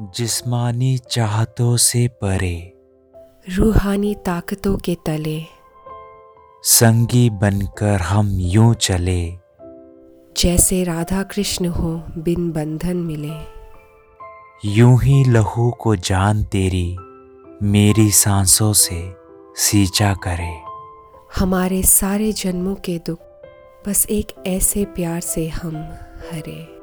जिस्मानी चाहतों से परे। रूहानी ताकतों के तले। संगी बनकर हम यूँ चले। जैसे राधा कृष्ण हो बिन बंधन मिले। यूँ ही लहू को जान तेरी मेरी सांसों से सींचा करे। हमारे सारे जन्मों के दुख बस एक ऐसे प्यार से हम हरे।